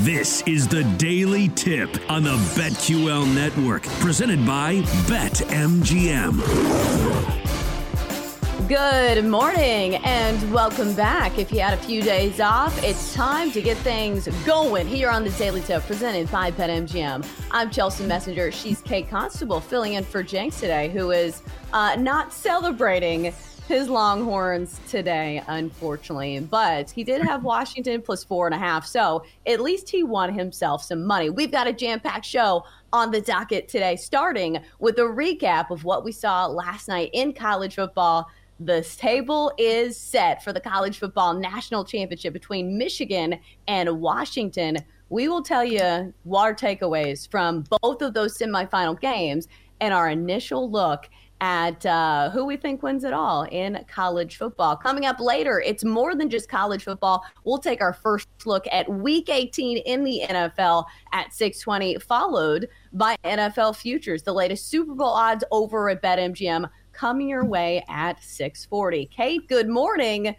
This is the Daily Tip on the BetQL Network, presented by BetMGM. Good morning and welcome back. If you had a few days off, it's time to get things going here on the Daily Tip presented by BetMGM. I'm Chelsea Messenger. She's Kate Constable filling in for Jenks today, who is uh, not celebrating his Longhorns today, unfortunately. But he did have Washington plus four and a half. So at least he won himself some money. We've got a jam packed show on the docket today, starting with a recap of what we saw last night in college football. The table is set for the college football national championship between Michigan and Washington. We will tell you what our takeaways from both of those semifinal games and our initial look at uh, who we think wins it all in college football. Coming up later, it's more than just college football. We'll take our first look at Week 18 in the NFL at 6:20, followed by NFL futures, the latest Super Bowl odds over at BetMGM, coming your way at 6:40. Kate, good morning.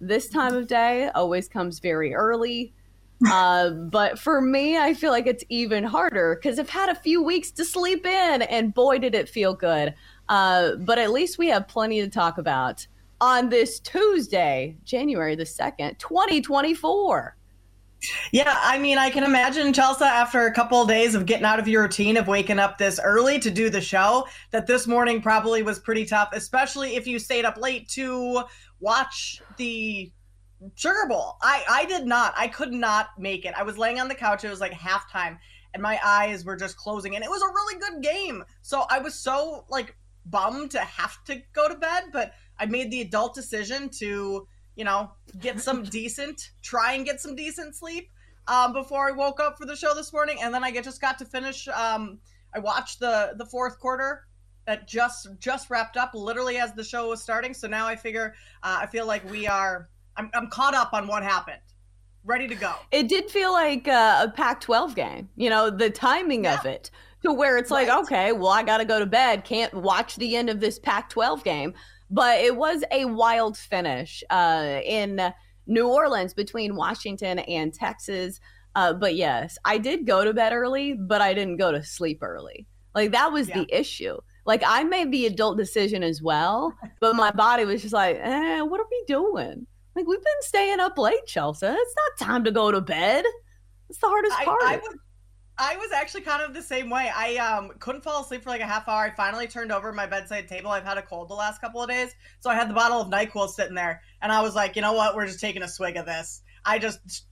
This time of day always comes very early. Uh, but for me, I feel like it's even harder because I've had a few weeks to sleep in, and boy, did it feel good. Uh, but at least we have plenty to talk about on this Tuesday, January the 2nd, 2024. Yeah, I mean, I can imagine, Chelsea, after a couple of days of getting out of your routine of waking up this early to do the show, that this morning probably was pretty tough, especially if you stayed up late to watch the Sugar Bowl. I, I did not. I could not make it. I was laying on the couch. It was like halftime, and my eyes were just closing, and it was a really good game. So I was so like bummed to have to go to bed, but I made the adult decision to, you know, get some decent, try and get some decent sleep um, before I woke up for the show this morning, and then I get, just got to finish. Um, I watched the the fourth quarter that just just wrapped up literally as the show was starting. So now I figure uh, I feel like we are. I'm, I'm caught up on what happened ready to go. It did feel like uh, a Pac 12 game, you know, the timing yeah. of it to where it's right. like, okay, well, I got to go to bed. Can't watch the end of this Pac 12 game. But it was a wild finish uh, in New Orleans between Washington and Texas. Uh, but yes, I did go to bed early, but I didn't go to sleep early. Like that was yeah. the issue. Like I made the adult decision as well, but my body was just like, eh, what are we doing? Like we've been staying up late, Chelsea. It's not time to go to bed. It's the hardest part. I, I would I was actually kind of the same way. I um couldn't fall asleep for like a half hour. I finally turned over my bedside table. I've had a cold the last couple of days, so I had the bottle of Nyquil sitting there, and I was like, you know what? We're just taking a swig of this. I just,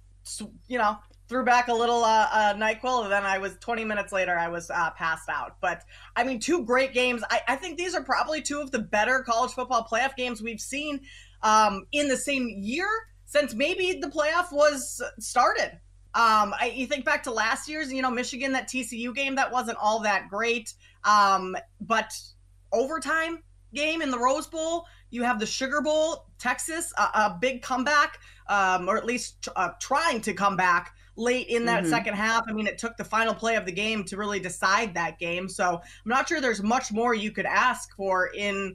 you know, threw back a little uh, uh, Nyquil, and then I was 20 minutes later, I was uh, passed out. But I mean, two great games. I, I think these are probably two of the better college football playoff games we've seen um, in the same year since maybe the playoff was started. Um, I, you think back to last year's, you know, Michigan, that TCU game, that wasn't all that great. Um, but overtime game in the Rose Bowl, you have the Sugar Bowl, Texas, a, a big comeback, um, or at least uh, trying to come back late in that mm-hmm. second half. I mean, it took the final play of the game to really decide that game. So I'm not sure there's much more you could ask for in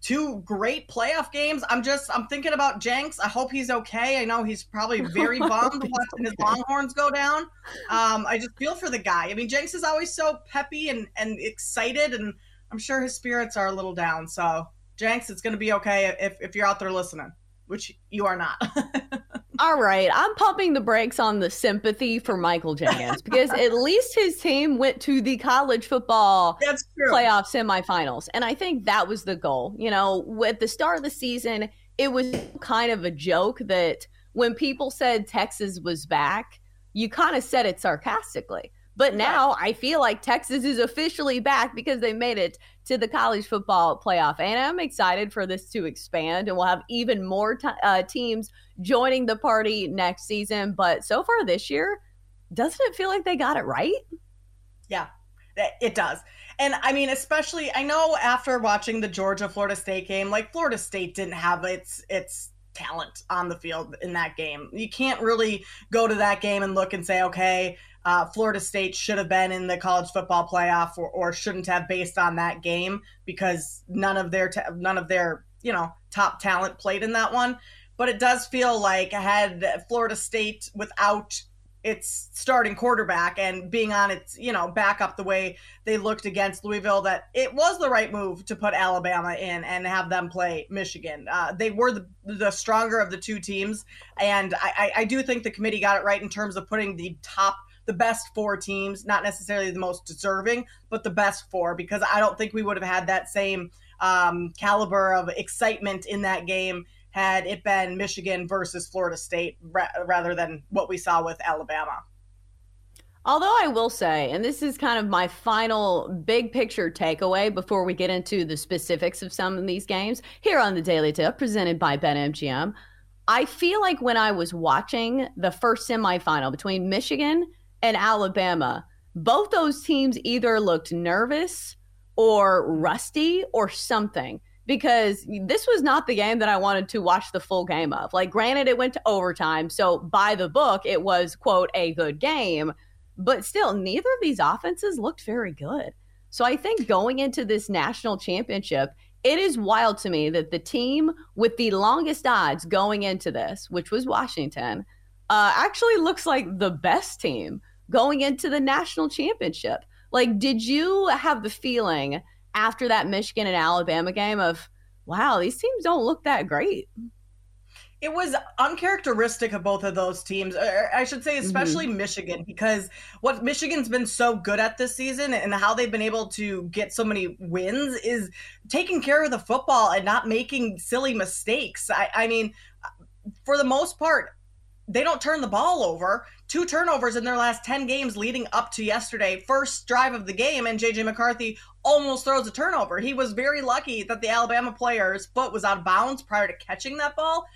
two great playoff games. I'm just I'm thinking about Jenks. I hope he's okay. I know he's probably very bummed watching his Longhorns go down. Um, I just feel for the guy. I mean, Jenks is always so peppy and and excited, and I'm sure his spirits are a little down. So Jenks, it's going to be okay if if you're out there listening, which you are not. All right, I'm pumping the brakes on the sympathy for Michael Jenkins because at least his team went to the college football playoff semifinals. And I think that was the goal. You know, at the start of the season, it was kind of a joke that when people said Texas was back, you kind of said it sarcastically. But now I feel like Texas is officially back because they made it to the college football playoff. And I'm excited for this to expand and we'll have even more t- uh, teams joining the party next season. But so far this year, doesn't it feel like they got it right? Yeah, it does. And I mean, especially I know after watching the Georgia Florida State game, like Florida State didn't have its its talent on the field in that game. You can't really go to that game and look and say, okay, uh, Florida State should have been in the college football playoff or, or shouldn't have based on that game because none of their none of their you know top talent played in that one. But it does feel like had Florida State without its starting quarterback and being on its you know back up the way they looked against Louisville that it was the right move to put Alabama in and have them play Michigan. Uh, they were the, the stronger of the two teams, and I, I do think the committee got it right in terms of putting the top the best four teams, not necessarily the most deserving, but the best four, because I don't think we would have had that same um, caliber of excitement in that game had it been Michigan versus Florida State ra- rather than what we saw with Alabama. Although I will say, and this is kind of my final big picture takeaway before we get into the specifics of some of these games here on the Daily Tip presented by BetMGM. I feel like when I was watching the first semifinal between Michigan and Alabama, both those teams either looked nervous or rusty or something because this was not the game that I wanted to watch the full game of. Like, granted, it went to overtime. So, by the book, it was, quote, a good game. But still, neither of these offenses looked very good. So, I think going into this national championship, it is wild to me that the team with the longest odds going into this, which was Washington, uh, actually looks like the best team going into the national championship. Like, did you have the feeling after that Michigan and Alabama game of, wow, these teams don't look that great? It was uncharacteristic of both of those teams. I should say, especially mm-hmm. Michigan, because what Michigan's been so good at this season and how they've been able to get so many wins is taking care of the football and not making silly mistakes. I, I mean, for the most part, they don't turn the ball over. Two turnovers in their last 10 games leading up to yesterday, first drive of the game, and JJ McCarthy almost throws a turnover. He was very lucky that the Alabama player's foot was out of bounds prior to catching that ball.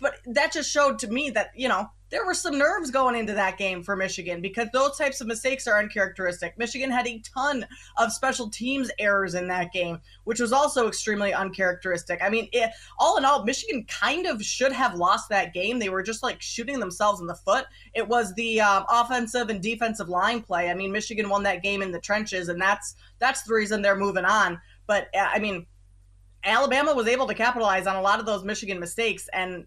But that just showed to me that, you know, there were some nerves going into that game for Michigan because those types of mistakes are uncharacteristic. Michigan had a ton of special teams errors in that game, which was also extremely uncharacteristic. I mean, it, all in all, Michigan kind of should have lost that game. They were just like shooting themselves in the foot. It was the uh, offensive and defensive line play. I mean, Michigan won that game in the trenches, and that's that's the reason they're moving on. But uh, I mean, Alabama was able to capitalize on a lot of those Michigan mistakes, and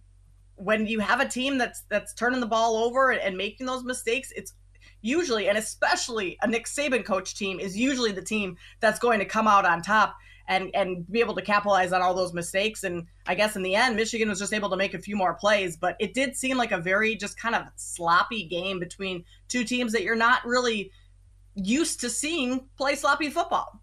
when you have a team that's that's turning the ball over and, making those mistakes, it's usually and especially a Nick Saban coach team is usually the team that's going to come out on top and and be able to capitalize on all those mistakes. And I guess in the end, Michigan was just able to make a few more plays, but it did seem like a very just kind of sloppy game between two teams that you're not really used to seeing play sloppy football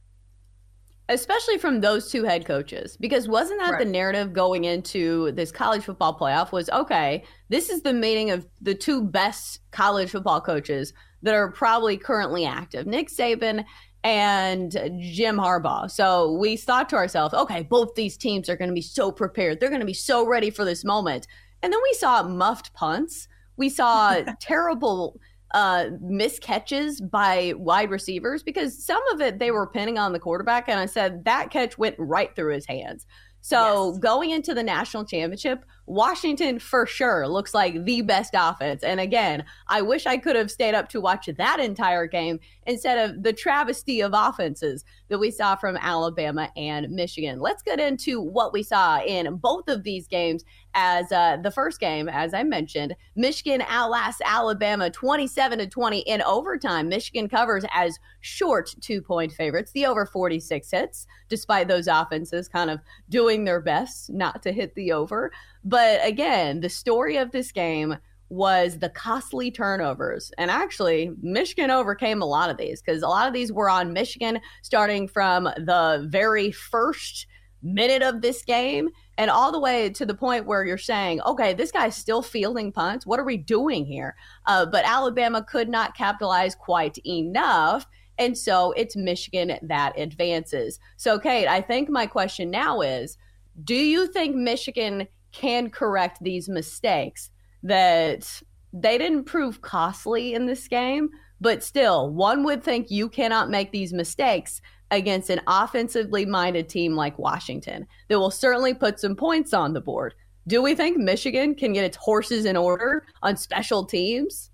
especially from those two head coaches because wasn't that right. the narrative going into this college football playoff was okay this is the meeting of the two best college football coaches that are probably currently active nick saban and jim harbaugh. So we thought to ourselves okay both these teams are going to be so prepared. They're going to be so ready for this moment. And then we saw muffed punts. We saw terrible uh, miscatches by wide receivers because some of it they were pinning on the quarterback. And I said that catch went right through his hands. So yes. going into the national championship, Washington for sure looks like the best offense. And again, I wish I could have stayed up to watch that entire game instead of the travesty of offenses that we saw from Alabama and Michigan. Let's get into what we saw in both of these games. As uh, the first game, as I mentioned, Michigan outlasts Alabama 27 to 20 in overtime. Michigan covers as short two point favorites. The over 46 hits, despite those offenses kind of doing their best not to hit the over. But again, the story of this game was the costly turnovers. And actually, Michigan overcame a lot of these because a lot of these were on Michigan starting from the very first minute of this game and all the way to the point where you're saying, okay, this guy's still fielding punts. What are we doing here? Uh, but Alabama could not capitalize quite enough. And so it's Michigan that advances. So, Kate, I think my question now is do you think Michigan can correct these mistakes that they didn't prove costly in this game, but still, one would think you cannot make these mistakes against an offensively minded team like Washington that will certainly put some points on the board. Do we think Michigan can get its horses in order on special teams?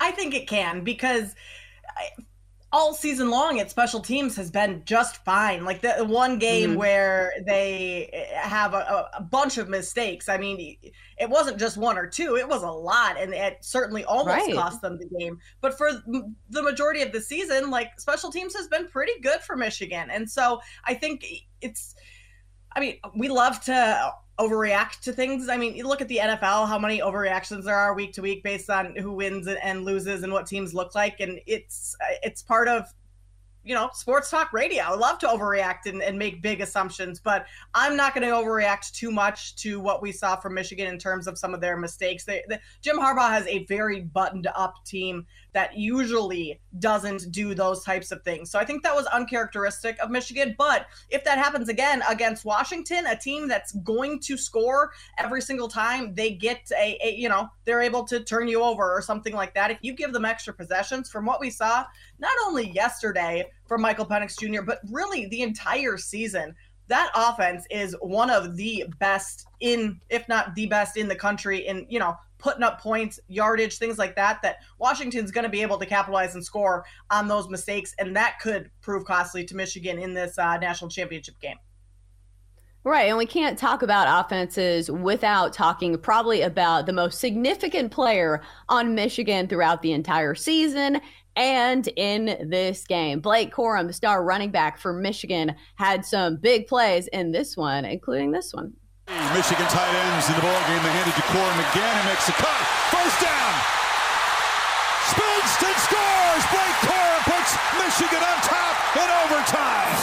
I think it can because all season long at special teams has been just fine. Like the one game mm-hmm. where they have a, a, bunch of mistakes. I mean, it wasn't just one or two; it was a lot, and it certainly almost right. cost them the game. But for the majority of the season, like special teams has been pretty good for Michigan, and so I think it's. I mean, we love to overreact to things. I mean, you look at the NFL, how many overreactions there are week to week based on who wins and loses and what teams look like, and it's it's part of you know, sports talk radio. I love to overreact and, and make big assumptions, but I'm not going to overreact too much to what we saw from Michigan in terms of some of their mistakes. They, the, Jim Harbaugh has a very buttoned up team that usually doesn't do those types of things. So I think that was uncharacteristic of Michigan. But if that happens again against Washington, a team that's going to score every single time they get a, a you know, they're able to turn you over or something like that. If you give them extra possessions, from what we saw, not only yesterday from Michael Penix Jr., but really the entire season, that offense is one of the best in, if not the best in the country in, you know, putting up points, yardage, things like that, that Washington's going to be able to capitalize and score on those mistakes. And that could prove costly to Michigan in this uh, national championship game. Right. And we can't talk about offenses without talking probably about the most significant player on Michigan throughout the entire season and in this game. Blake Corum, the star running back for Michigan, had some big plays in this one, including this one. Michigan tight ends in the ball game. They handed to Corum again and makes the cut. First down. Spins scores. Blake Corum puts Michigan on top in overtime.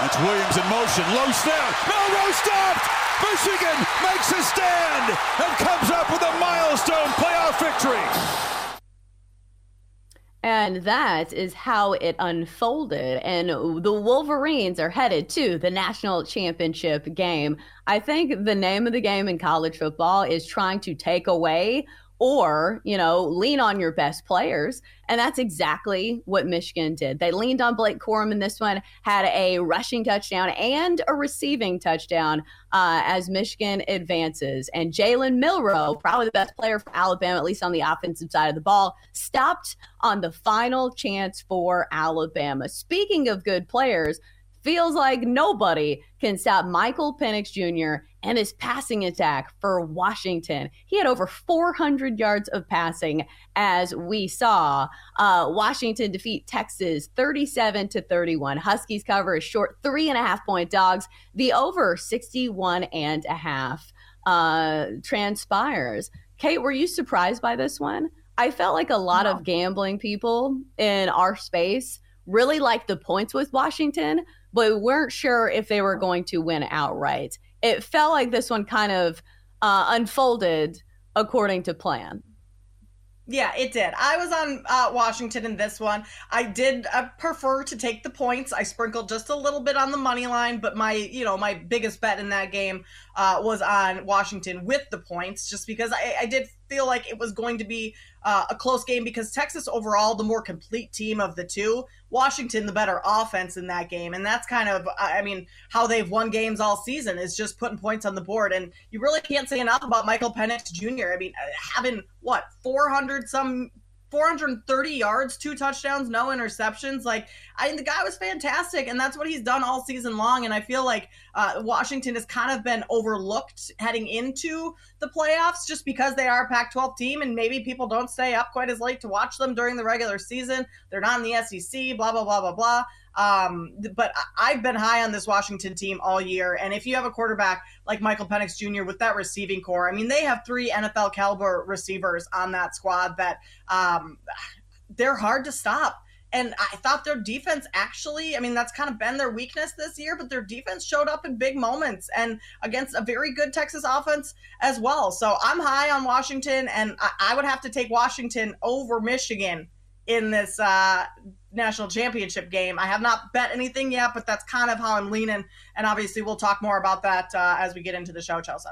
That's Williams in motion. Low snap. Milroe stopped. Michigan makes a stand and comes up with a milestone playoff victory. And that is how it unfolded. And the Wolverines are headed to the national championship game. I think the name of the game in college football is trying to take away or, you know, lean on your best players. And that's exactly what Michigan did. They leaned on Blake Corum in this one, had a rushing touchdown and a receiving touchdown uh, as Michigan advances. And Jalen Milroe, probably the best player for Alabama, at least on the offensive side of the ball, stopped on the final chance for Alabama. Speaking of good players, feels like nobody can stop Michael Penix Jr. and his passing attack for Washington. He had over 400 yards of passing as we saw uh, Washington defeat Texas 37 to 31. Huskies cover a short three and a half point dogs. The over 61 and a half uh, transpires. Kate, were you surprised by this one? I felt like a lot no. of gambling people in our space really liked the points with Washington, but weren't sure if they were going to win outright. It felt like this one kind of uh, unfolded according to plan. Yeah, it did. I was on uh, Washington in this one. I did uh, prefer to take the points. I sprinkled just a little bit on the money line, but my, you know, my biggest bet in that game uh, was on Washington with the points, just because I, I did feel like it was going to be uh, a close game because Texas overall the more complete team of the two, Washington the better offense in that game, and that's kind of I mean how they've won games all season is just putting points on the board, and you really can't say enough about Michael Penix Jr. I mean uh, having what 400 some 430 yards, two touchdowns, no interceptions. Like, I mean, the guy was fantastic, and that's what he's done all season long. And I feel like uh, Washington has kind of been overlooked heading into the playoffs just because they are a Pac 12 team, and maybe people don't stay up quite as late to watch them during the regular season. They're not in the SEC, blah, blah, blah, blah, blah. Um, but I've been high on this Washington team all year. And if you have a quarterback like Michael Penix Jr. with that receiving corps, I mean, they have three NFL caliber receivers on that squad that um, they're hard to stop. And I thought their defense actually, I mean, that's kind of been their weakness this year, but their defense showed up in big moments and against a very good Texas offense as well. So I'm high on Washington, and I, I would have to take Washington over Michigan in this uh, national championship game. I have not bet anything yet, but that's kind of how I'm leaning. And obviously, we'll talk more about that uh, as we get into the show, Chelsea.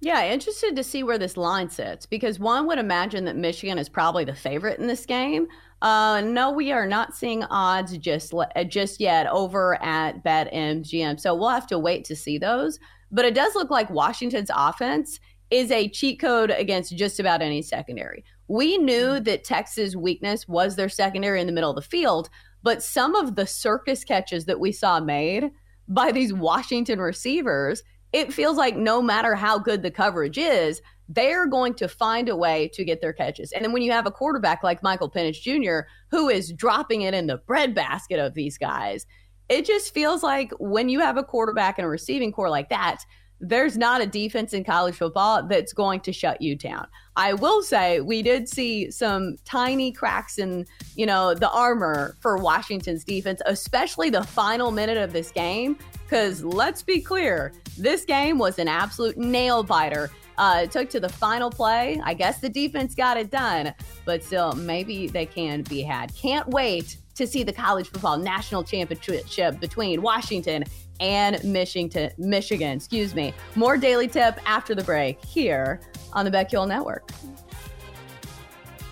Yeah, interested to see where this line sits because one would imagine that Michigan is probably the favorite in this game. Uh, no, we are not seeing odds just uh, just yet over at BetMGM, so we'll have to wait to see those. But it does look like Washington's offense is a cheat code against just about any secondary. We knew mm-hmm. that Texas' weakness was their secondary in the middle of the field, but some of the circus catches that we saw made by these Washington receivers, it feels like no matter how good the coverage is, they're going to find a way to get their catches. And then when you have a quarterback like Michael Penix Jr., who is dropping it in the breadbasket of these guys, it just feels like when you have a quarterback and a receiving corps like that, there's not a defense in college football that's going to shut you down. I will say we did see some tiny cracks in, you know, the armor for Washington's defense, especially the final minute of this game. Because let's be clear, this game was an absolute nail biter. Uh, it took to the final play. I guess the defense got it done, but still, maybe they can be had. Can't wait to see the college football national championship between Washington and Michigan. Michigan, excuse me. More daily tip after the break here on the BetQL Network.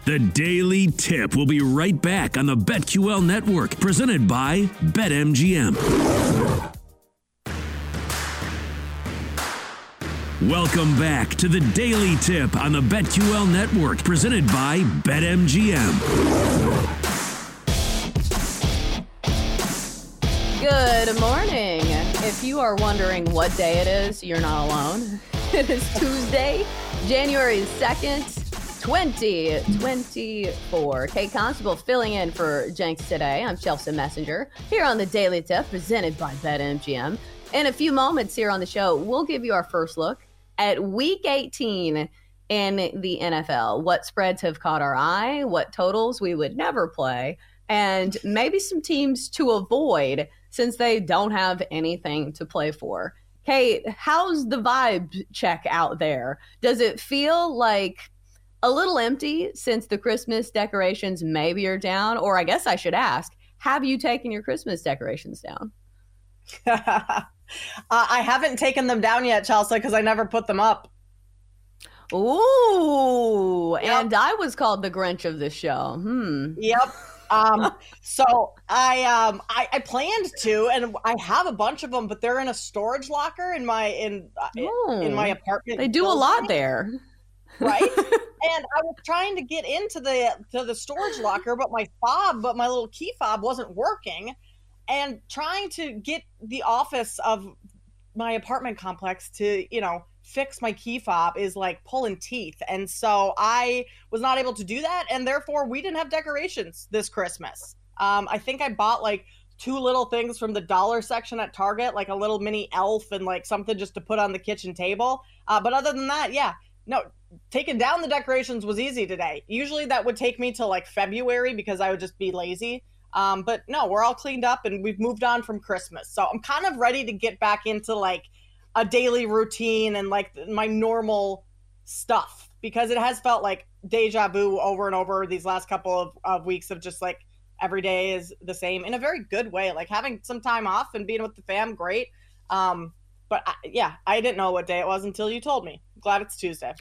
The Daily Tip will be right back on the BetQL Network, presented by BetMGM. Welcome back to the Daily Tip on the BetQL Network, presented by BetMGM. Good morning. If you are wondering what day it is, you're not alone. It is Tuesday, January 2nd, 2024. Kate Constable filling in for Jenks today. I'm Chelsea Messenger here on the Daily Tip presented by BetMGM. In a few moments here on the show, we'll give you our first look at week 18 in the NFL. What spreads have caught our eye, what totals we would never play, and maybe some teams to avoid since they don't have anything to play for. Kate, how's the vibe check out there? Does it feel like a little empty since the Christmas decorations maybe are down? Or I guess I should ask, have you taken your Christmas decorations down? uh, I haven't taken them down yet, Chelsea, because I never put them up. Ooh, yep. and I was called the Grinch of the show. Hmm. Yep um, so I um I, I planned to, and I have a bunch of them, but they're in a storage locker in my in oh, in my apartment. They do building. a lot there, right? and I was trying to get into the to the storage locker, but my fob, but my little key fob wasn't working, and trying to get the office of my apartment complex to you know fix my key fob is like pulling teeth. And so I was not able to do that. And therefore, we didn't have decorations this Christmas. Um, I think I bought like two little things from the dollar section at Target, like a little mini elf and like something just to put on the kitchen table. Uh, but other than that, yeah, no, taking down the decorations was easy today. Usually that would take me till like February because I would just be lazy. Um, but no, we're all cleaned up and we've moved on from Christmas. So I'm kind of ready to get back into like a daily routine and like my normal stuff because it has felt like deja vu over and over these last couple of, of weeks of just like every day is the same in a very good way. Like having some time off and being with the fam great. Um but I, yeah i didn't know what day it was until you told me. Glad it's tuesday.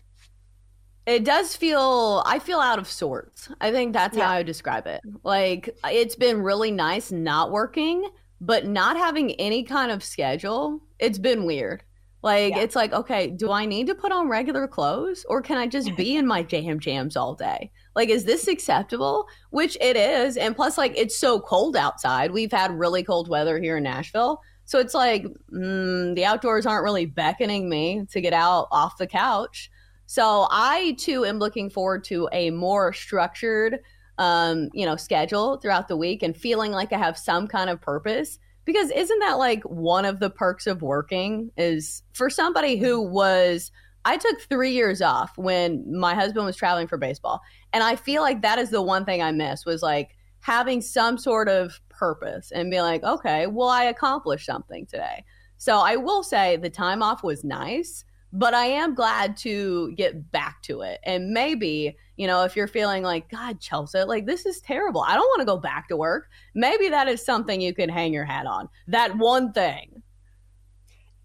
It does feel i feel out of sorts. I think that's yeah. how i would describe it. Like it's been really nice not working but not having any kind of schedule, it's been weird. Like yeah. it's like, okay, do I need to put on regular clothes or can I just be in my jam jams all day? Like, is this acceptable? Which it is. And plus, like, it's so cold outside. We've had really cold weather here in Nashville. So it's like mm, the outdoors aren't really beckoning me to get out off the couch. So I too am looking forward to a more structured, um, you know, schedule throughout the week and feeling like I have some kind of purpose. Because isn't that like one of the perks of working? Is for somebody who was I took three years off when my husband was traveling for baseball. And I feel like that is the one thing I miss was like having some sort of purpose and be like, okay, well, I accomplished something today. So I will say the time off was nice, but I am glad to get back to it. And maybe, you know, if you're feeling like, God, Chelsea, like this is terrible. I don't want to go back to work. Maybe that is something you can hang your hat on. That one thing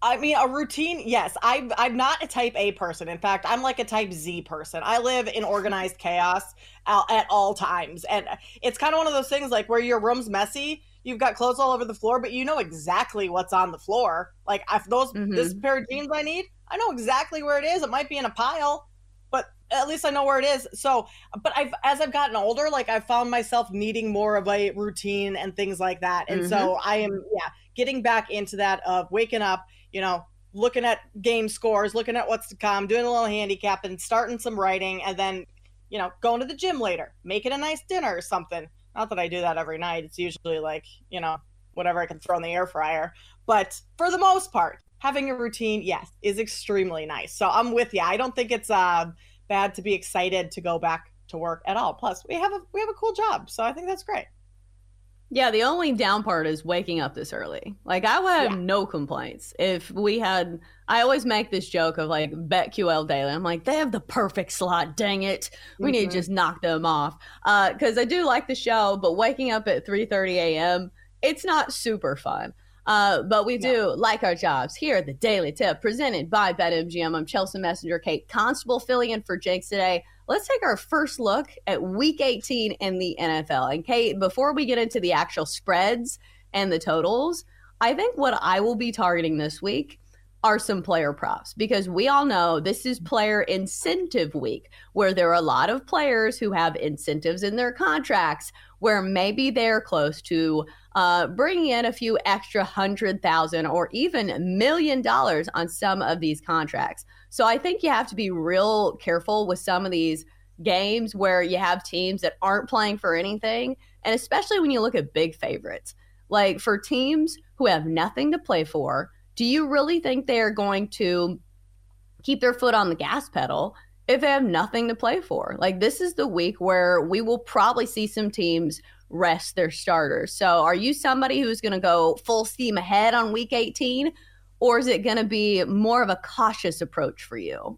I mean, a routine, yes. I, I'm not a type A person. In fact, I'm like a type Z person. I live in organized chaos at all times. And it's kind of one of those things like where your room's messy, you've got clothes all over the floor, but you know exactly what's on the floor. Like, if those, mm-hmm. this pair of jeans I need, I know exactly where it is. It might be in a pile, but at least I know where it is. So, but I've, as I've gotten older, like I've found myself needing more of a routine and things like that. And mm-hmm. so I am, yeah, getting back into that of waking up you know, looking at game scores, looking at what's to come, doing a little handicap and starting some writing and then, you know, going to the gym later, making a nice dinner or something. Not that I do that every night. It's usually like, you know, whatever I can throw in the air fryer. But for the most part, having a routine, yes, is extremely nice. So I'm with you. I don't think it's uh, bad to be excited to go back to work at all. Plus, we have a we have a cool job, so I think that's great. Yeah, the only down part is waking up this early. Like I would have yeah. no complaints if we had. I always make this joke of like BetQL Daily. I'm like, they have the perfect slot. Dang it, we mm-hmm. need to mm-hmm. just knock them off. Because uh, I do like the show, but waking up at 3:30 a.m. it's not super fun. Uh, but we do like our jobs here at the Daily Tip, presented by BetMGM. I'm Chelsea Messenger, Kate Constable, filling in for Jenks today let's take our first look at week 18 in the NFL. And Kate, before we get into the actual spreads and the totals, I think what I will be targeting this week are some player props because we all know this is player incentive week where there are a lot of players who have incentives in their contracts where maybe they're close to uh, bringing in a few extra hundred thousand or even million dollars on some of these contracts. So I think you have to be real careful with some of these games where you have teams that aren't playing for anything. And especially when you look at big favorites, like for teams who have nothing to play for, do you really think they are going to keep their foot on the gas pedal if they have nothing to play for? Like, this is the week where we will probably see some teams rest their starters. So, are you somebody who's going to go full steam ahead on week 18? Or is it going to be more of a cautious approach for you?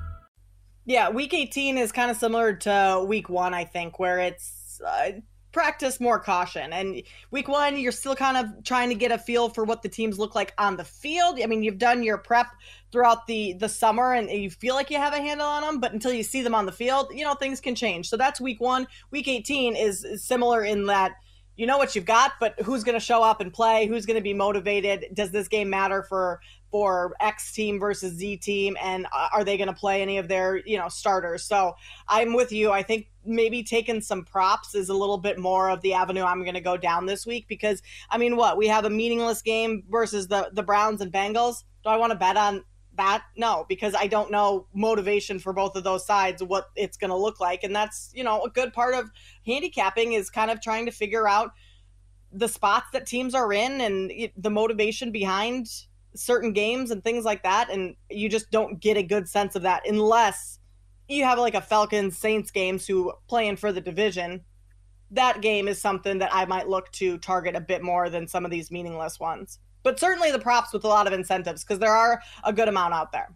Yeah, week 18 is kind of similar to week one, I think, where it's uh, practice more caution. And week one, you're still kind of trying to get a feel for what the teams look like on the field. I mean, you've done your prep throughout the the summer and you feel like you have a handle on them, but until you see them on the field, you know, things can change. So that's week one. Week 18 is, is similar in that you know what you've got, but who's going to show up and play? Who's going to be motivated? Does this game matter for for X team versus Z team, and uh, are they going to play any of their you know starters? So I'm with you. I think maybe taking some props is a little bit more of the avenue I'm going to go down this week because I mean, what we have a meaningless game versus the the Browns and Bengals. Do I want to bet on that? No, because I don't know motivation for both of those sides, what it's going to look like. And that's, you know, a good part of handicapping is kind of trying to figure out the spots that teams are in and the motivation behind certain games and things like that and you just don't get a good sense of that unless you have like a Falcons Saints games who playing for the division. That game is something that I might look to target a bit more than some of these meaningless ones. But certainly the props with a lot of incentives because there are a good amount out there.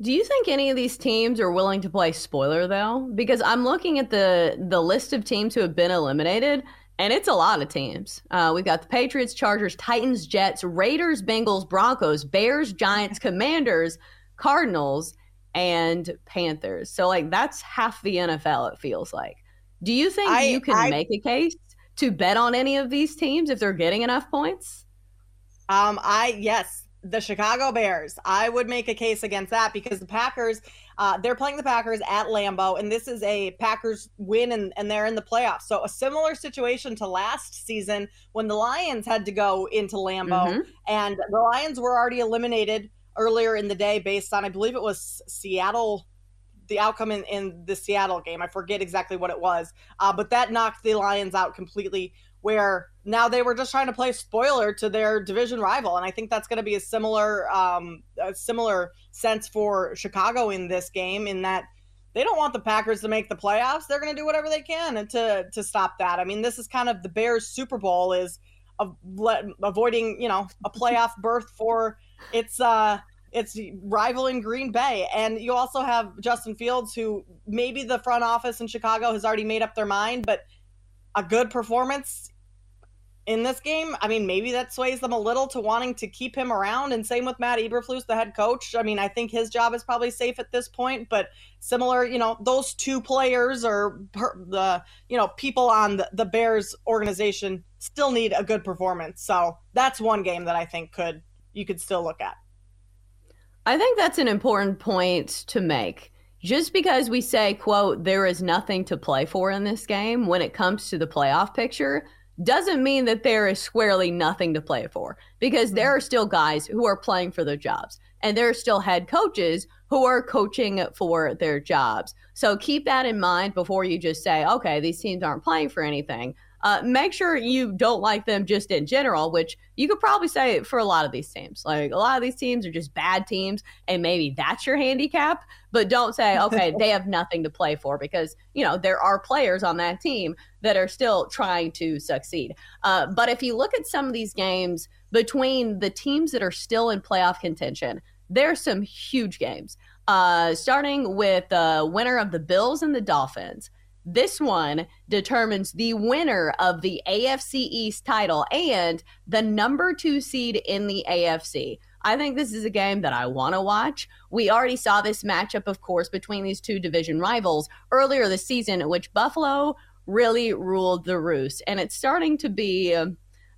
Do you think any of these teams are willing to play spoiler though? Because I'm looking at the the list of teams who have been eliminated, and it's a lot of teams. Uh, we've got the Patriots, Chargers, Titans, Jets, Raiders, Bengals, Broncos, Bears, Giants, Commanders, Cardinals, and Panthers. So like that's half the NFL. It feels like. Do you think I, you can I, make a case to bet on any of these teams if they're getting enough points? Um, I yes, the Chicago Bears. I would make a case against that because the Packers, uh, they're playing the Packers at Lambeau, and this is a Packers win, and, and they're in the playoffs. So a similar situation to last season when the Lions had to go into Lambeau, mm-hmm. and the Lions were already eliminated earlier in the day based on, I believe it was Seattle the outcome in, in the Seattle game. I forget exactly what it was, uh, but that knocked the Lions out completely. Where now they were just trying to play spoiler to their division rival, and I think that's going to be a similar, um, a similar sense for Chicago in this game. In that they don't want the Packers to make the playoffs; they're going to do whatever they can to to stop that. I mean, this is kind of the Bears' Super Bowl is avoiding, you know, a playoff berth for its uh it's rivaling Green Bay. And you also have Justin Fields, who maybe the front office in Chicago has already made up their mind, but a good performance in this game, I mean, maybe that sways them a little to wanting to keep him around. And same with Matt Eberflus, the head coach. I mean, I think his job is probably safe at this point, but similar, you know, those two players or the, you know, people on the, the Bears organization still need a good performance. So that's one game that I think could, you could still look at. I think that's an important point to make. Just because we say, quote, there is nothing to play for in this game when it comes to the playoff picture, doesn't mean that there is squarely nothing to play for because there are still guys who are playing for their jobs and there are still head coaches who are coaching for their jobs. So keep that in mind before you just say, okay, these teams aren't playing for anything uh, make sure you don't like them just in general, which you could probably say for a lot of these teams. Like a lot of these teams are just bad teams, and maybe that's your handicap. But don't say, okay, they have nothing to play for because, you know, there are players on that team that are still trying to succeed. Uh, but if you look at some of these games between the teams that are still in playoff contention, there's some huge games. Uh, starting with the winner of the Bills and the Dolphins. This one determines the winner of the AFC East title and the number two seed in the AFC. I think this is a game that I want to watch. We already saw this matchup, of course, between these two division rivals earlier this season, which Buffalo really ruled the roost. And it's starting to be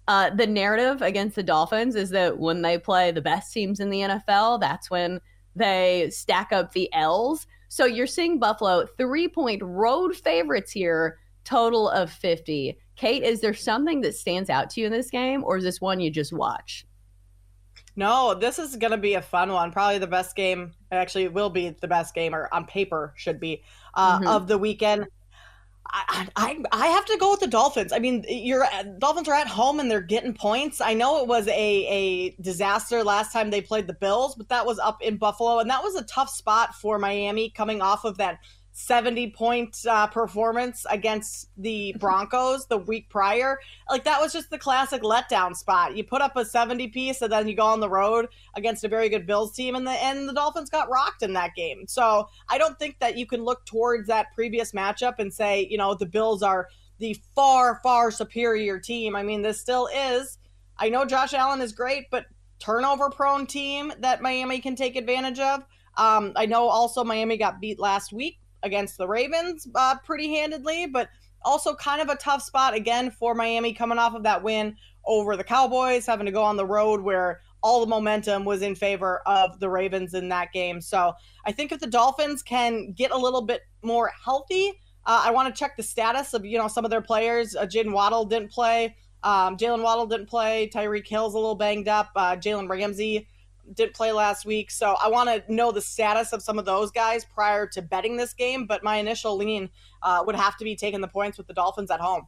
uh, the narrative against the Dolphins is that when they play the best teams in the NFL, that's when they stack up the L's. So you're seeing Buffalo three point road favorites here, total of 50. Kate, is there something that stands out to you in this game, or is this one you just watch? No, this is going to be a fun one. Probably the best game. Actually, it will be the best game, or on paper should be, uh, mm-hmm. of the weekend. I, I have to go with the Dolphins. I mean, your Dolphins are at home and they're getting points. I know it was a a disaster last time they played the Bills, but that was up in Buffalo, and that was a tough spot for Miami coming off of that 70 point uh, performance against the Broncos the week prior. Like that was just the classic letdown spot. You put up a 70 piece and then you go on the road against a very good Bills team and the and the Dolphins got rocked in that game. So I don't think that you can look towards that previous matchup and say, you know, the Bills are the far, far superior team. I mean, this still is. I know Josh Allen is great, but turnover prone team that Miami can take advantage of. Um, I know also Miami got beat last week against the Ravens uh, pretty handedly, but also kind of a tough spot again for Miami coming off of that win over the Cowboys, having to go on the road where all the momentum was in favor of the Ravens in that game. So I think if the Dolphins can get a little bit more healthy, uh, I want to check the status of you know some of their players. Uh, Jaylen Waddle didn't play. Um, Jaylen Waddle didn't play. Tyreek Hill's a little banged up. Uh, Jalen Ramsey didn't play last week. So I want to know the status of some of those guys prior to betting this game. But my initial lean uh, would have to be taking the points with the Dolphins at home.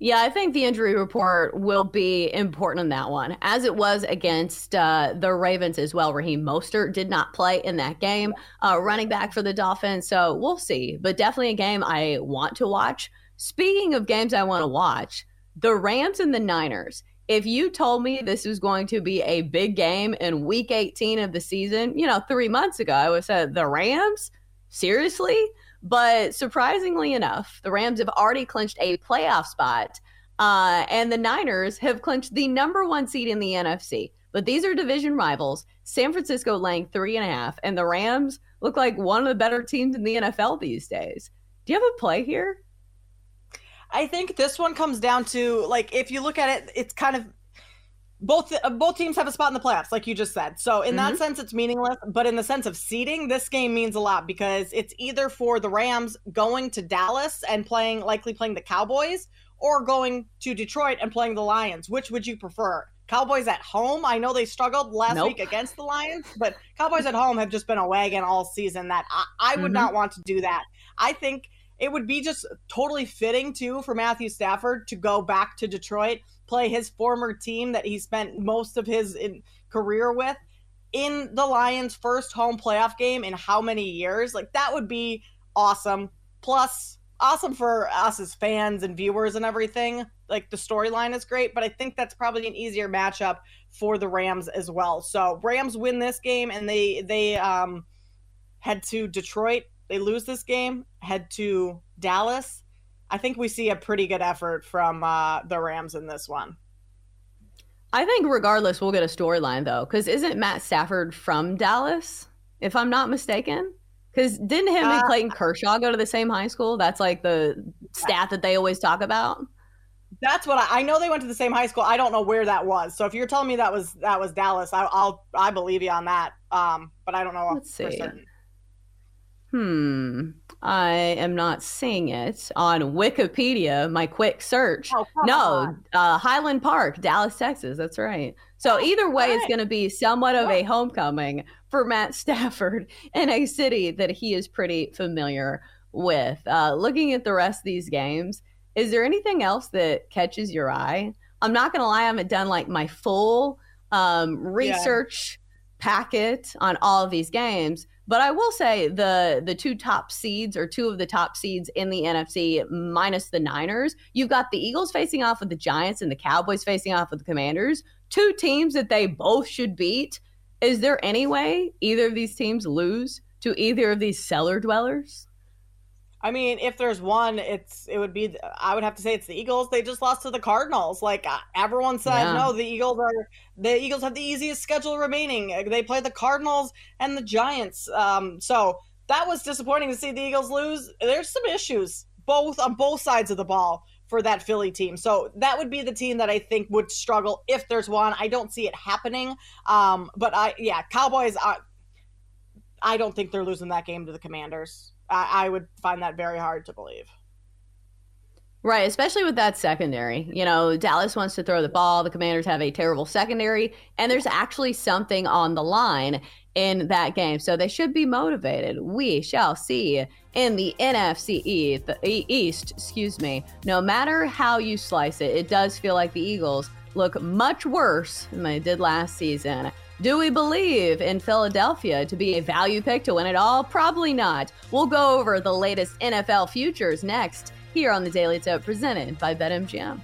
Yeah, I think the injury report will be important in that one, as it was against uh, the Ravens as well. Raheem Mostert did not play in that game, uh, running back for the Dolphins. So we'll see, but definitely a game I want to watch. Speaking of games I want to watch, the Rams and the Niners. If you told me this was going to be a big game in week 18 of the season, you know, three months ago, I would have said the Rams? Seriously? But surprisingly enough, the Rams have already clinched a playoff spot, uh, and the Niners have clinched the number one seed in the NFC. But these are division rivals. San Francisco laying three and a half, and the Rams look like one of the better teams in the NFL these days. Do you have a play here? I think this one comes down to like if you look at it, it's kind of both uh, both teams have a spot in the playoffs, like you just said. So in mm-hmm. that sense, it's meaningless. But in the sense of seeding, this game means a lot because it's either for the Rams going to Dallas and playing likely playing the Cowboys, or going to Detroit and playing the Lions. Which would you prefer? Cowboys at home. I know they struggled last nope. week against the Lions, but Cowboys at home have just been a wagon all season. That I, I would mm-hmm. not want to do that. I think it would be just totally fitting too for Matthew Stafford to go back to Detroit, play his former team that he spent most of his career with in the Lions' first home playoff game in how many years? Like that would be awesome. Plus, awesome for us as fans and viewers and everything. Like the storyline is great, but I think that's probably an easier matchup for the Rams as well. So Rams win this game and they they um head to Detroit they lose this game, head to Dallas. I think we see a pretty good effort from uh, the Rams in this one. I think regardless, we'll get a storyline though, because isn't Matt Stafford from Dallas, if I'm not mistaken? Because didn't him uh, and Clayton Kershaw go to the same high school? That's like the stat that they always talk about. That's what I, I, know. They went to the same high school. I don't know where that was. So if you're telling me that was that was Dallas, I, will I believe you on that. Um, but I don't know Let's see. Certain. Hmm. I am not seeing it on Wikipedia, my quick search. Oh, no, uh, Highland Park, Dallas, Texas. That's right. So oh, either way, right. it's going to be somewhat of a homecoming for Matt Stafford in a city that he is pretty familiar with. Uh, looking at the rest of these games, is there anything else that catches your eye? I'm not going to lie, I haven't done like my full um, research yeah. packet on all of these games but I will say the the two top seeds or two of the top seeds in the NFC minus the Niners, you've got the Eagles facing off with the Giants and the Cowboys facing off with the Commanders, two teams that they both should beat. Is there any way either of these teams lose to either of these cellar dwellers? I mean, if there's one, it's it would be I would have to say it's the Eagles. They just lost to the Cardinals. Like uh, everyone said, yeah. no, the Eagles are the Eagles have the easiest schedule remaining. Uh, they play the Cardinals and the Giants. Um, so that was disappointing to see the Eagles lose. There's some issues both on both sides of the ball for that Philly team. So that would be the team that I think would struggle if there's one. I don't see it happening. Um, but I yeah, Cowboys. I, I don't think they're losing that game to the Commanders. I, I would find that very hard to believe. Right, especially with that secondary. You know, Dallas wants to throw the ball. The Commanders have a terrible secondary, and there's actually something on the line in that game. So they should be motivated. We shall see in the NFC East, excuse me. No matter how you slice it, it does feel like the Eagles look much worse than they did last season. Do we believe in Philadelphia to be a value pick to win it all? Probably not. We'll go over the latest NFL futures next here on the Daily Tip presented by BetMGM.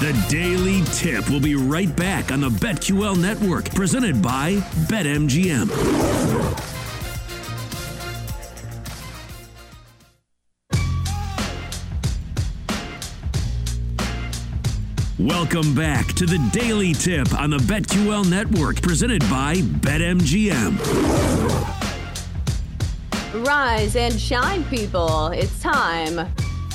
The Daily Tip will be right back on the BetQL network, presented by BetMGM. Welcome back to the Daily Tip on the BetQL network, presented by BetMGM. Rise and shine, people. It's time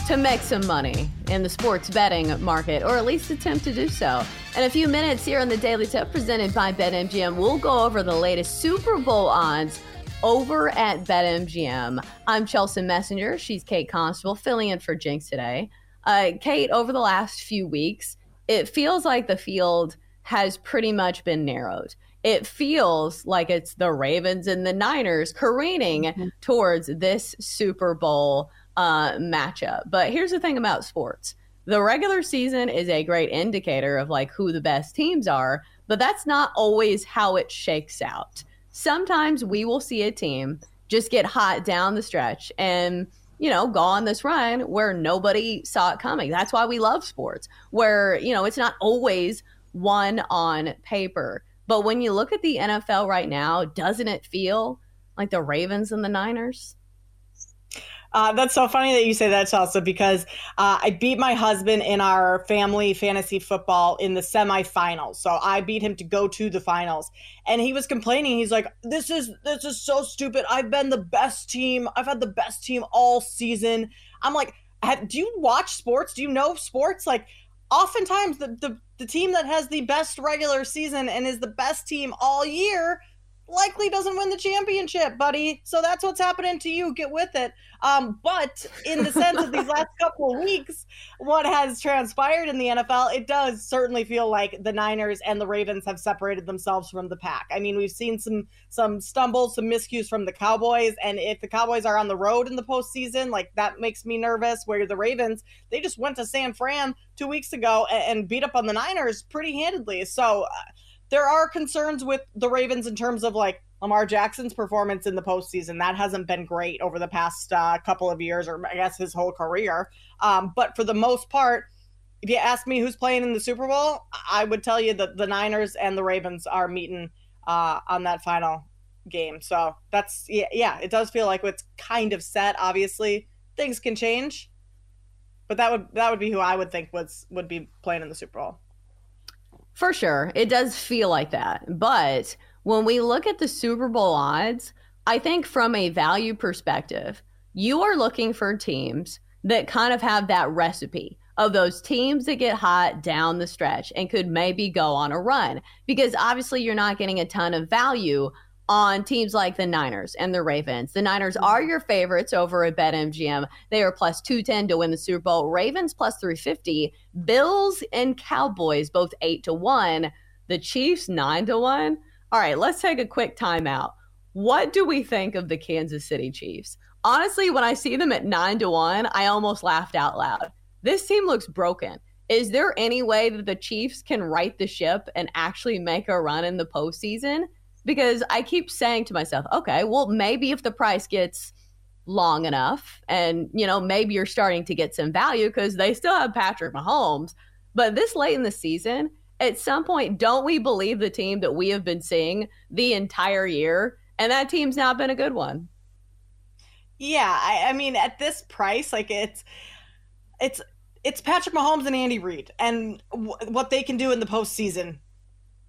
to make some money in the sports betting market, or at least attempt to do so. In a few minutes here on the Daily Tip presented by BetMGM, we'll go over the latest Super Bowl odds over at BetMGM. I'm Chelsa Messinger. She's Kate Constable, filling in for Jinx today. Uh, Kate, over the last few weeks, it feels like the field has pretty much been narrowed. It feels like it's the Ravens and the Niners careening mm-hmm. towards this Super Bowl uh, matchup. But here's the thing about sports the regular season is a great indicator of like who the best teams are, but that's not always how it shakes out. Sometimes we will see a team just get hot down the stretch and you know, go on this run where nobody saw it coming. That's why we love sports, where, you know, it's not always one on paper. But when you look at the NFL right now, doesn't it feel like the Ravens and the Niners? Uh, that's so funny that you say that, Chelsa, because uh, I beat my husband in our family fantasy football in the semifinals. So I beat him to go to the finals, and he was complaining. He's like, "This is this is so stupid. I've been the best team. I've had the best team all season." I'm like, "Do you watch sports? Do you know sports? Like, oftentimes the the the team that has the best regular season and is the best team all year." Likely doesn't win the championship, buddy. So that's what's happening to you. Get with it. Um, but in the sense of these last couple of weeks, what has transpired in the NFL, it does certainly feel like the Niners and the Ravens have separated themselves from the pack. I mean, we've seen some some stumbles, some miscues from the Cowboys, and if the Cowboys are on the road in the postseason, like that makes me nervous. Where the Ravens, they just went to San Fran two weeks ago and, and beat up on the Niners pretty handedly. So. Uh, there are concerns with the Ravens in terms of like Lamar Jackson's performance in the postseason. That hasn't been great over the past uh, couple of years, or I guess his whole career. Um, but for the most part, if you ask me who's playing in the Super Bowl, I would tell you that the Niners and the Ravens are meeting uh, on that final game. So that's yeah, yeah, it does feel like it's kind of set. Obviously, things can change, but that would that would be who I would think was would be playing in the Super Bowl. For sure. It does feel like that. But when we look at the Super Bowl odds, I think from a value perspective, you are looking for teams that kind of have that recipe of those teams that get hot down the stretch and could maybe go on a run because obviously you're not getting a ton of value on teams like the Niners and the Ravens. The Niners mm-hmm. are your favorites over at BetMGM. They are plus 210 to win the Super Bowl. Ravens plus 350. Bills and Cowboys both 8 to 1. The Chiefs 9 to 1. All right, let's take a quick timeout. What do we think of the Kansas City Chiefs? Honestly, when I see them at 9 to 1, I almost laughed out loud. This team looks broken. Is there any way that the Chiefs can right the ship and actually make a run in the postseason? Because I keep saying to myself, okay, well, maybe if the price gets long enough and, you know, maybe you're starting to get some value because they still have Patrick Mahomes. But this late in the season, at some point, don't we believe the team that we have been seeing the entire year? And that team's not been a good one. Yeah, I, I mean, at this price, like it's, it's, it's Patrick Mahomes and Andy Reid, and w- what they can do in the postseason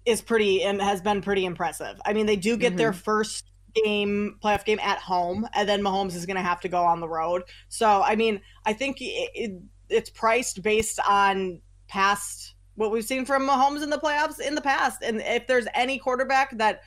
is pretty and has been pretty impressive. I mean, they do get mm-hmm. their first game playoff game at home, and then Mahomes is going to have to go on the road. So, I mean, I think it, it, it's priced based on past what we've seen from Mahomes in the playoffs in the past, and if there's any quarterback that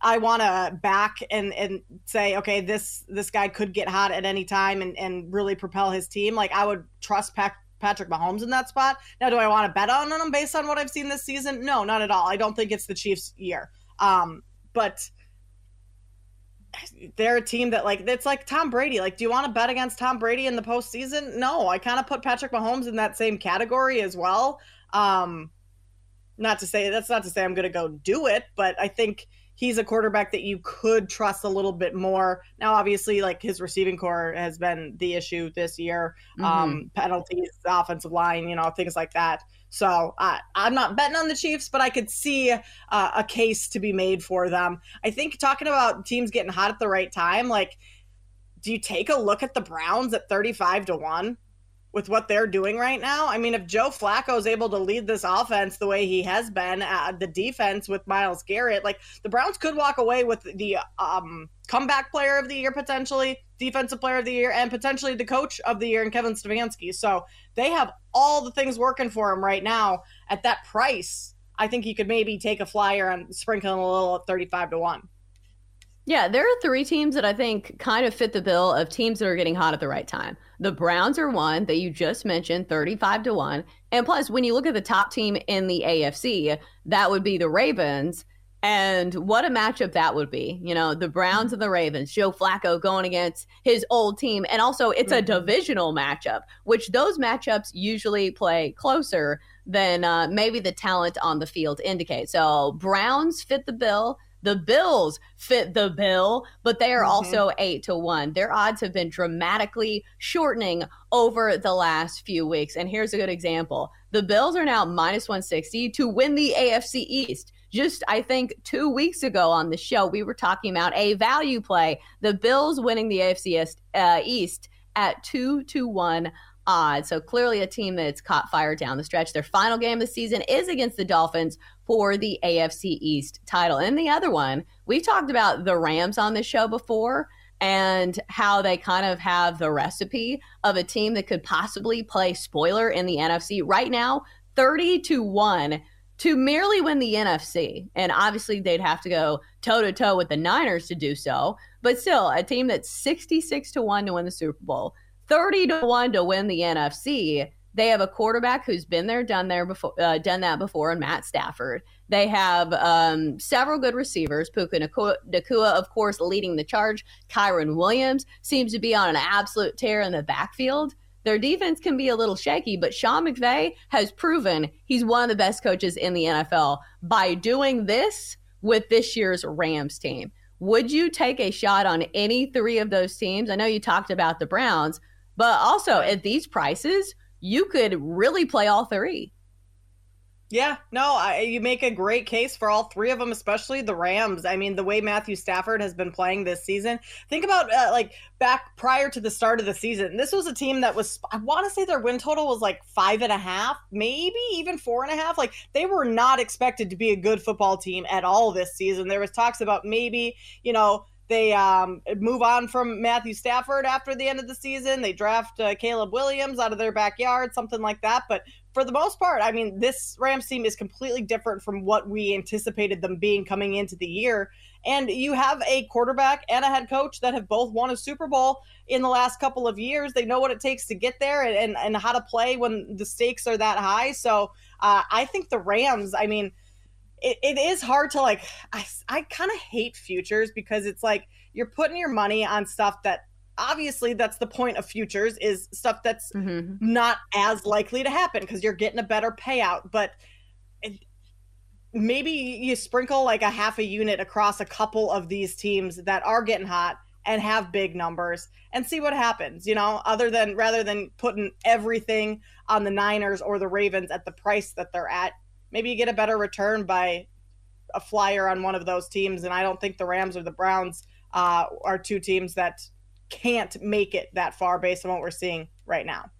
I want to back and and say, okay, this this guy could get hot at any time and and really propel his team. Like I would trust Pac- Patrick Mahomes in that spot. Now, do I want to bet on them based on what I've seen this season? No, not at all. I don't think it's the Chiefs' year. Um, but they're a team that like it's like Tom Brady. Like, do you want to bet against Tom Brady in the postseason? No, I kind of put Patrick Mahomes in that same category as well. Um, not to say that's not to say I'm going to go do it, but I think he's a quarterback that you could trust a little bit more. Now, obviously, like his receiving corps has been the issue this year. Mm-hmm. Um, penalties, offensive line, you know, things like that. So uh, I'm not betting on the Chiefs, but I could see uh, a case to be made for them. I think talking about teams getting hot at the right time, like, do you take a look at the Browns at 35 to 1? With what they're doing right now. I mean, if Joe Flacco is able to lead this offense the way he has been, uh, the defense with Myles Garrett, like the Browns could walk away with the um, comeback player of the year potentially, defensive player of the year, and potentially the coach of the year in Kevin Stefanski. So they have all the things working for him right now at that price. I think you could maybe take a flyer and sprinkle a little at 35 to 1. Yeah, there are three teams that I think kind of fit the bill of teams that are getting hot at the right time. The Browns are one that you just mentioned, 35 to 1. And plus, when you look at the top team in the AFC, that would be the Ravens. And what a matchup that would be. You know, the Browns and the Ravens, Joe Flacco going against his old team. And also, it's a mm-hmm. divisional matchup, which those matchups usually play closer than uh, maybe the talent on the field indicates. So, Browns fit the bill The Bills fit the bill, but they are mm-hmm. also eight to one. Their odds have been dramatically shortening over the last few weeks. And here's a good example the Bills are now minus 160 to win the AFC East just I think two weeks ago on the show, we were talking about a value play. The Bills winning the AFC East, uh, East at two to one odds. So clearly a team that's caught fire down the stretch. Their final game of the season is against the Dolphins for the AFC East title. And the other one, we've talked about the Rams on the show before and how they kind of have the recipe of a team that could possibly play spoiler in the NFC. Right now, 30 to 1 to merely win the NFC. And obviously, they'd have to go toe to toe with the Niners to do so. But still, a team that's 66 to 1 to win the Super Bowl, 30 to 1 to win the NFC. They have a quarterback who's been there, done there before, uh, done that before, and Matt Stafford. They have um, several good receivers. Puka Nacua, of course, leading the charge. Kyren Williams seems to be on an absolute tear in the backfield. Their defense can be a little shaky, but Sean McVay has proven he's one of the best coaches in the NFL by doing this with this year's Rams team. Would you take a shot on any three of those teams? I know you talked about the Browns, but also at these prices, you could really play all three. Yeah, no, I, you make a great case for all three of them, especially the Rams. I mean, the way Matthew Stafford has been playing this season. Think about uh, like back prior to the start of the season. This was a team that was, I want to say their win total was like five and a half, maybe even four and a half. Like they were not expected to be a good football team at all this season. There was talks about maybe, you know, they um, move on from Matthew Stafford after the end of the season. They draft uh, Caleb Williams out of their backyard, something like that. But for the most part, I mean, this Rams team is completely different from what we anticipated them being coming into the year. And you have a quarterback and a head coach that have both won a Super Bowl in the last couple of years. They know what it takes to get there and, and, and how to play when the stakes are that high. So uh, I think the Rams, I mean, it, it is hard to like, I, I kind of hate futures because it's like you're putting your money on stuff that obviously that's the point of futures is stuff that's mm-hmm. not as likely to happen because you're getting a better payout but it, maybe you sprinkle like a half a unit across a couple of these teams that are getting hot and have big numbers and see what happens you know other than rather than putting everything on the niners or the ravens at the price that they're at maybe you get a better return by a flyer on one of those teams and i don't think the rams or the browns uh, are two teams that can't make it that far based on what we're seeing right now.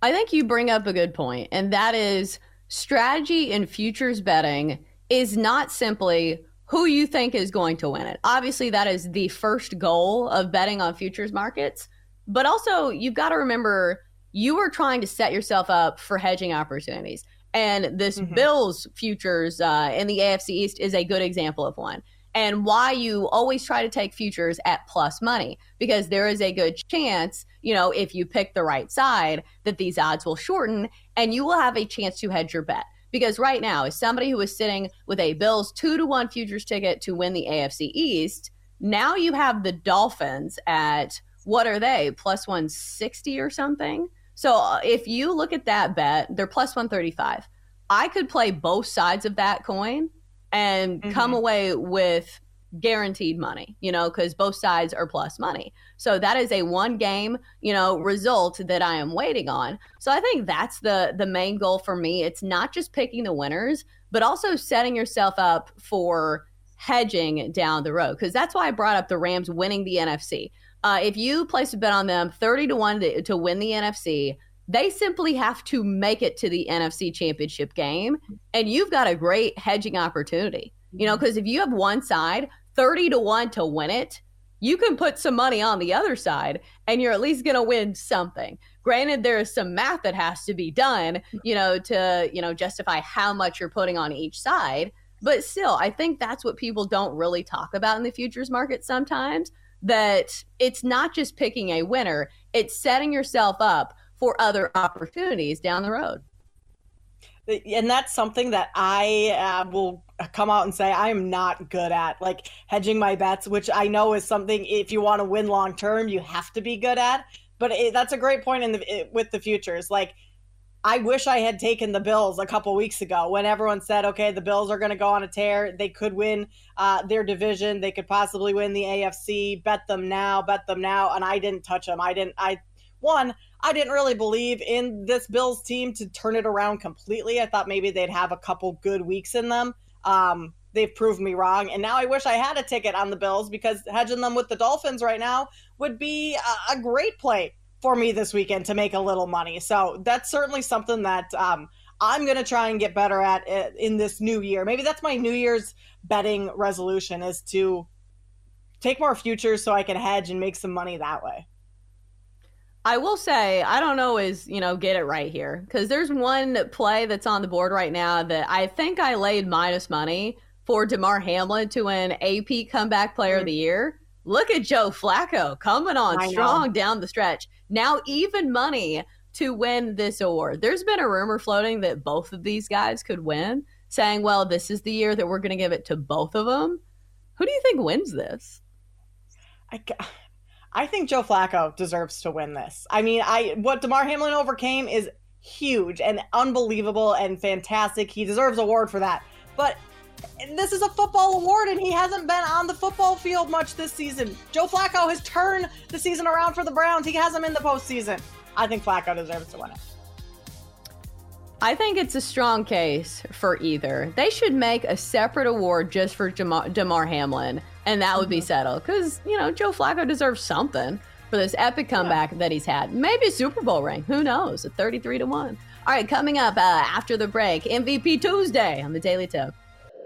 I think you bring up a good point, and that is strategy in futures betting is not simply who you think is going to win it. Obviously, that is the first goal of betting on futures markets, but also you've got to remember you are trying to set yourself up for hedging opportunities. And this mm-hmm. Bills futures uh, in the AFC East is a good example of one and why you always try to take futures at plus money because there is a good chance, you know, if you pick the right side, that these odds will shorten and you will have a chance to hedge your bet. Because right now, as somebody who is sitting with a Bills two to one futures ticket to win the AFC East, now you have the Dolphins at what are they, plus 160 or something? So uh, if you look at that bet, they're plus 135. I could play both sides of that coin and mm-hmm. come away with guaranteed money, you know, because both sides are plus money. So that is a one game, you know, result that I am waiting on. So I think that's the the main goal for me. It's not just picking the winners, but also setting yourself up for hedging down the road. Because that's why I brought up the Rams winning the NFC. Uh, if you place a bet on them 30 to 1 to, to win the NFC, they simply have to make it to the NFC championship game. And you've got a great hedging opportunity, you know, because if you have one side 30 to 1 to win it, you can put some money on the other side and you're at least going to win something. Granted, there is some math that has to be done, you know, to, you know, justify how much you're putting on each side. But still, I think that's what people don't really talk about in the futures market sometimes that it's not just picking a winner, it's setting yourself up for other opportunities down the road. And that's something that I uh, will come out and say I am not good at, like hedging my bets, which I know is something if you want to win long term, you have to be good at. But it, that's a great point in the it, with the futures. Like I wish I had taken the Bills a couple weeks ago when everyone said, okay, the Bills are going to go on a tear. They could win uh, their division. They could possibly win the AFC. Bet them now, bet them now. And I didn't touch them. I didn't, I, one, I didn't really believe in this Bills team to turn it around completely. I thought maybe they'd have a couple good weeks in them. Um, they've proved me wrong. And now I wish I had a ticket on the Bills because hedging them with the Dolphins right now would be a, a great play for me this weekend to make a little money. So that's certainly something that um, I'm going to try and get better at uh, in this new year. Maybe that's my New Year's betting resolution is to take more futures so I can hedge and make some money that way. I will say, I don't always, you know, get it right here because there's one play that's on the board right now that I think I laid minus money for Damar Hamlin to win AP Comeback Player mm-hmm. of the Year. Look at Joe Flacco coming on I strong know. down the stretch. Now, even money to win this award. There's been a rumor floating that both of these guys could win, saying, well, this is the year that we're going to give it to both of them. Who do you think wins this? I, I think Joe Flacco deserves to win this. I mean, I what Damar Hamlin overcame is huge and unbelievable and fantastic. He deserves award for that. But this is a football award, and he hasn't been on the football field much this season. Joe Flacco has turned the season around for the Browns. He has them in the postseason. I think Flacco deserves to win it. I think it's a strong case for either. They should make a separate award just for Damar, Damar Hamlin, and that would be mm-hmm. settled. Because, you know, Joe Flacco deserves something for this epic comeback yeah. that he's had. Maybe a Super Bowl ring. Who knows? A 33 to 1. All right, coming up uh, after the break, MVP Tuesday on the Daily Tip.